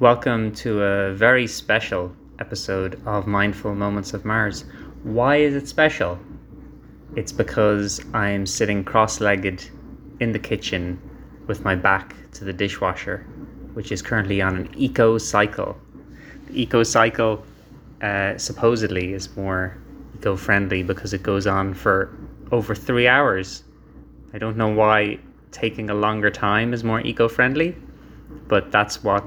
Welcome to a very special episode of Mindful Moments of Mars. Why is it special? It's because I'm sitting cross legged in the kitchen with my back to the dishwasher, which is currently on an eco cycle. The eco cycle uh, supposedly is more eco friendly because it goes on for over three hours. I don't know why taking a longer time is more eco friendly, but that's what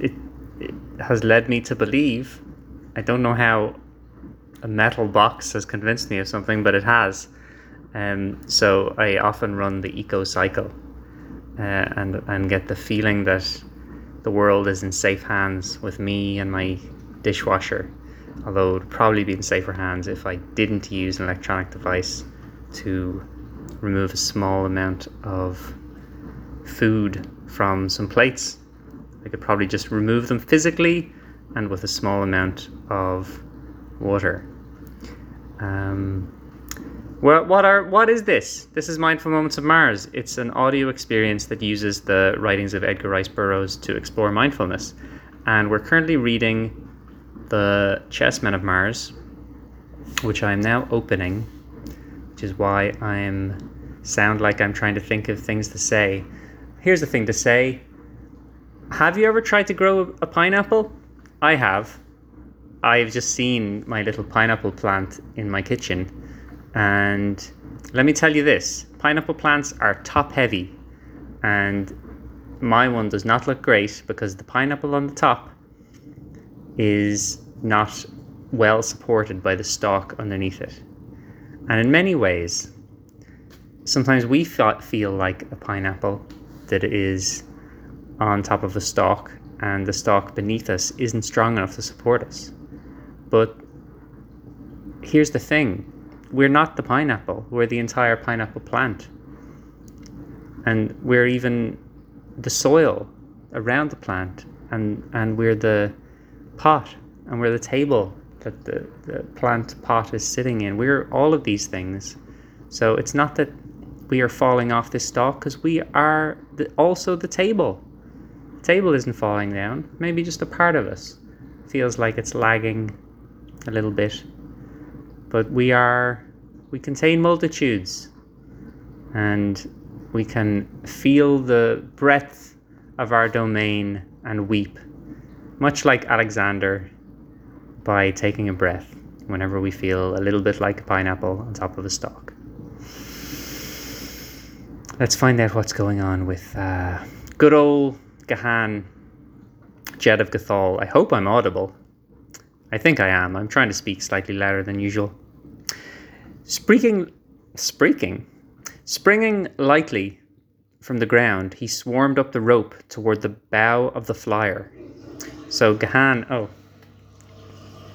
it, it has led me to believe. I don't know how a metal box has convinced me of something, but it has. Um, so I often run the eco cycle uh, and and get the feeling that the world is in safe hands with me and my dishwasher. Although it would probably be in safer hands if I didn't use an electronic device to remove a small amount of food from some plates I could probably just remove them physically and with a small amount of water. Um, well, what are what is this? This is Mindful Moments of Mars. It's an audio experience that uses the writings of Edgar Rice Burroughs to explore mindfulness, and we're currently reading the Chessmen of Mars, which I am now opening, which is why I'm sound like I'm trying to think of things to say. Here's the thing to say have you ever tried to grow a pineapple? I have. I've just seen my little pineapple plant in my kitchen. And let me tell you this pineapple plants are top heavy. And my one does not look great because the pineapple on the top is not well supported by the stalk underneath it. And in many ways, sometimes we feel like a pineapple that is on top of the stalk, and the stalk beneath us isn't strong enough to support us. But here's the thing we're not the pineapple, we're the entire pineapple plant. And we're even the soil around the plant, and, and we're the pot, and we're the table that the, the plant pot is sitting in. We're all of these things. So it's not that we are falling off this stalk because we are the, also the table table isn't falling down. Maybe just a part of us feels like it's lagging a little bit. But we are, we contain multitudes and we can feel the breadth of our domain and weep, much like Alexander by taking a breath whenever we feel a little bit like a pineapple on top of a stalk. Let's find out what's going on with uh, good old Gahan, Jed of Gathol. I hope I'm audible. I think I am. I'm trying to speak slightly louder than usual. Speaking, speaking, springing lightly from the ground, he swarmed up the rope toward the bow of the flyer. So Gahan, oh,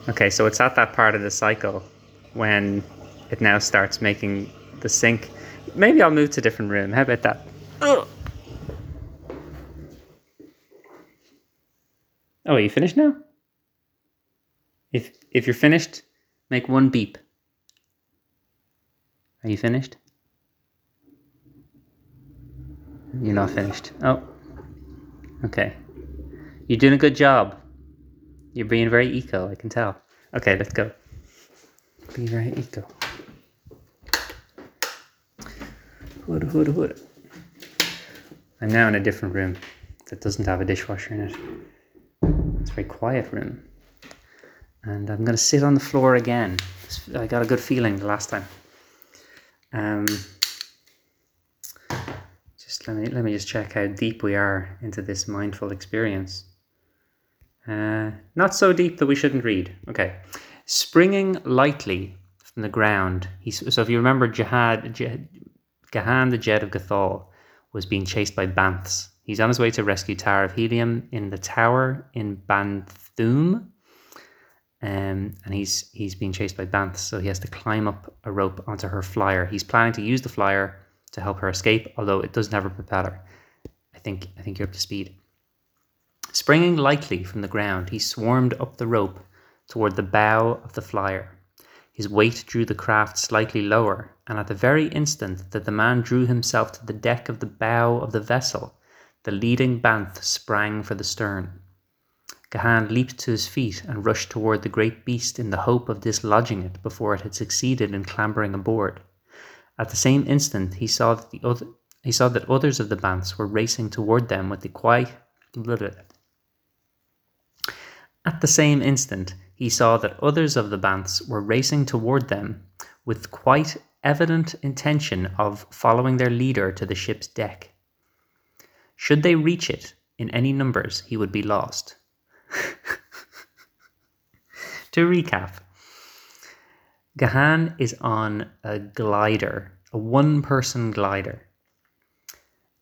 okay, so it's at that part of the cycle when it now starts making the sink. Maybe I'll move to a different room. How about that? Ugh. Oh, are you finished now? If if you're finished, make one beep. Are you finished? You're not finished. Oh. Okay. You're doing a good job. You're being very eco, I can tell. Okay, let's go. Being very eco. Hood, hood, hood. I'm now in a different room that doesn't have a dishwasher in it. It's a very quiet room. And I'm going to sit on the floor again. I got a good feeling the last time. Um, just let me let me just check how deep we are into this mindful experience. Uh, not so deep that we shouldn't read. Okay, springing lightly from the ground. He's, so if you remember, Jihad, Jihad Gahan, the Jed of Gathol, was being chased by banths He's on his way to rescue Tara of Helium in the tower in Bantoom. Um, and he's he's being chased by Banth, so he has to climb up a rope onto her flyer. He's planning to use the flyer to help her escape, although it doesn't have a propeller. I think I think you're up to speed. Springing lightly from the ground, he swarmed up the rope toward the bow of the flyer. His weight drew the craft slightly lower, and at the very instant that the man drew himself to the deck of the bow of the vessel, the leading Banth sprang for the stern. Gahan leaped to his feet and rushed toward the great beast in the hope of dislodging it before it had succeeded in clambering aboard. At the same instant, he saw that the other, he saw that others of the Banths were racing toward them with the quiet. At the same instant, he saw that others of the Banths were racing toward them with quite evident intention of following their leader to the ship's deck. Should they reach it in any numbers, he would be lost. to recap, Gahan is on a glider, a one person glider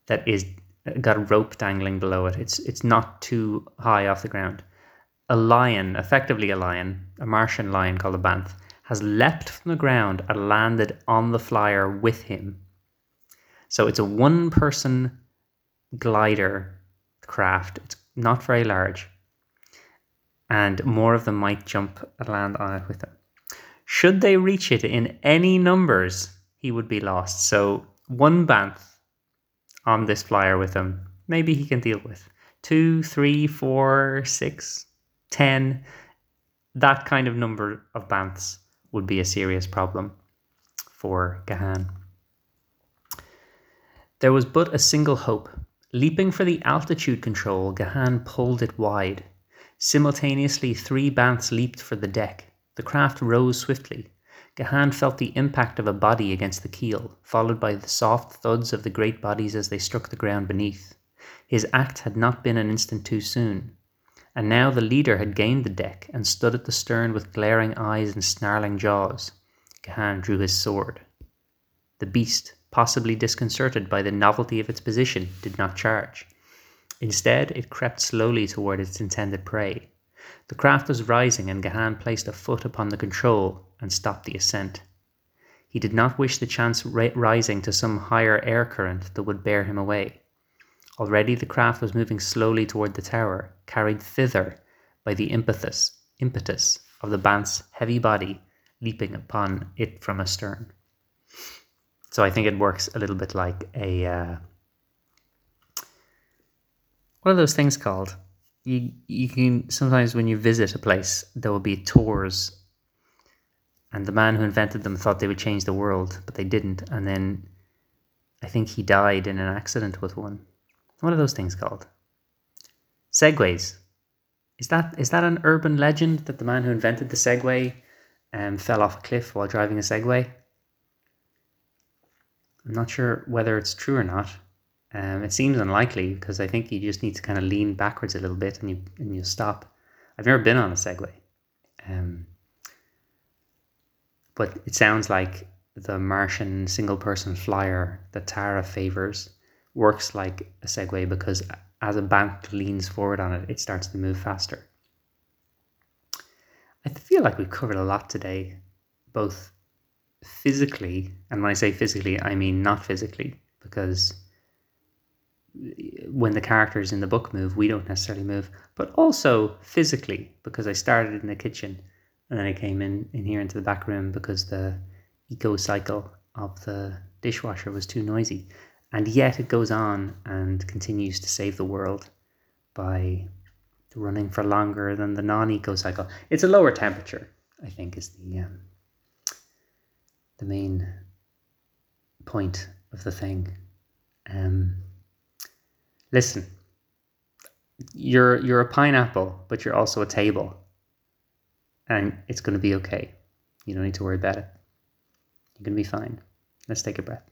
that is got a rope dangling below it. It's it's not too high off the ground. A lion, effectively a lion, a Martian lion called a Banth, has leapt from the ground and landed on the flyer with him. So it's a one person glider craft. It's not very large and more of them might jump and land on it with him. Should they reach it in any numbers, he would be lost. So one Banth on this flyer with him, maybe he can deal with. Two, three, four, six, ten. That kind of number of Banths would be a serious problem for Gahan. There was but a single hope. Leaping for the altitude control, Gahan pulled it wide. Simultaneously, three Banths leaped for the deck. The craft rose swiftly. Gahan felt the impact of a body against the keel, followed by the soft thuds of the great bodies as they struck the ground beneath. His act had not been an instant too soon. And now the leader had gained the deck and stood at the stern with glaring eyes and snarling jaws. Gahan drew his sword. The beast, possibly disconcerted by the novelty of its position, did not charge. Instead, it crept slowly toward its intended prey. The craft was rising, and Gahan placed a foot upon the control and stopped the ascent. He did not wish the chance rising to some higher air current that would bear him away. Already the craft was moving slowly toward the tower, carried thither by the impetus, impetus of the Banth's heavy body leaping upon it from astern. So I think it works a little bit like a uh, what are those things called? You you can sometimes when you visit a place there will be tours and the man who invented them thought they would change the world, but they didn't, and then I think he died in an accident with one. What are those things called? Segways. Is that is that an urban legend that the man who invented the Segway um, fell off a cliff while driving a Segway? I'm not sure whether it's true or not. Um, it seems unlikely because I think you just need to kind of lean backwards a little bit and you and you stop. I've never been on a Segway, um, but it sounds like the Martian single person flyer that Tara favors works like a Segway because as a Banth leans forward on it, it starts to move faster. I feel like we've covered a lot today, both physically, and when I say physically, I mean not physically, because when the characters in the book move, we don't necessarily move, but also physically because I started in the kitchen and then I came in, in here into the back room because the eco cycle of the dishwasher was too noisy. And yet it goes on and continues to save the world by running for longer than the non eco cycle. It's a lower temperature, I think, is the um, the main point of the thing. Um, listen, you're you're a pineapple, but you're also a table. And it's going to be okay. You don't need to worry about it. You're going to be fine. Let's take a breath.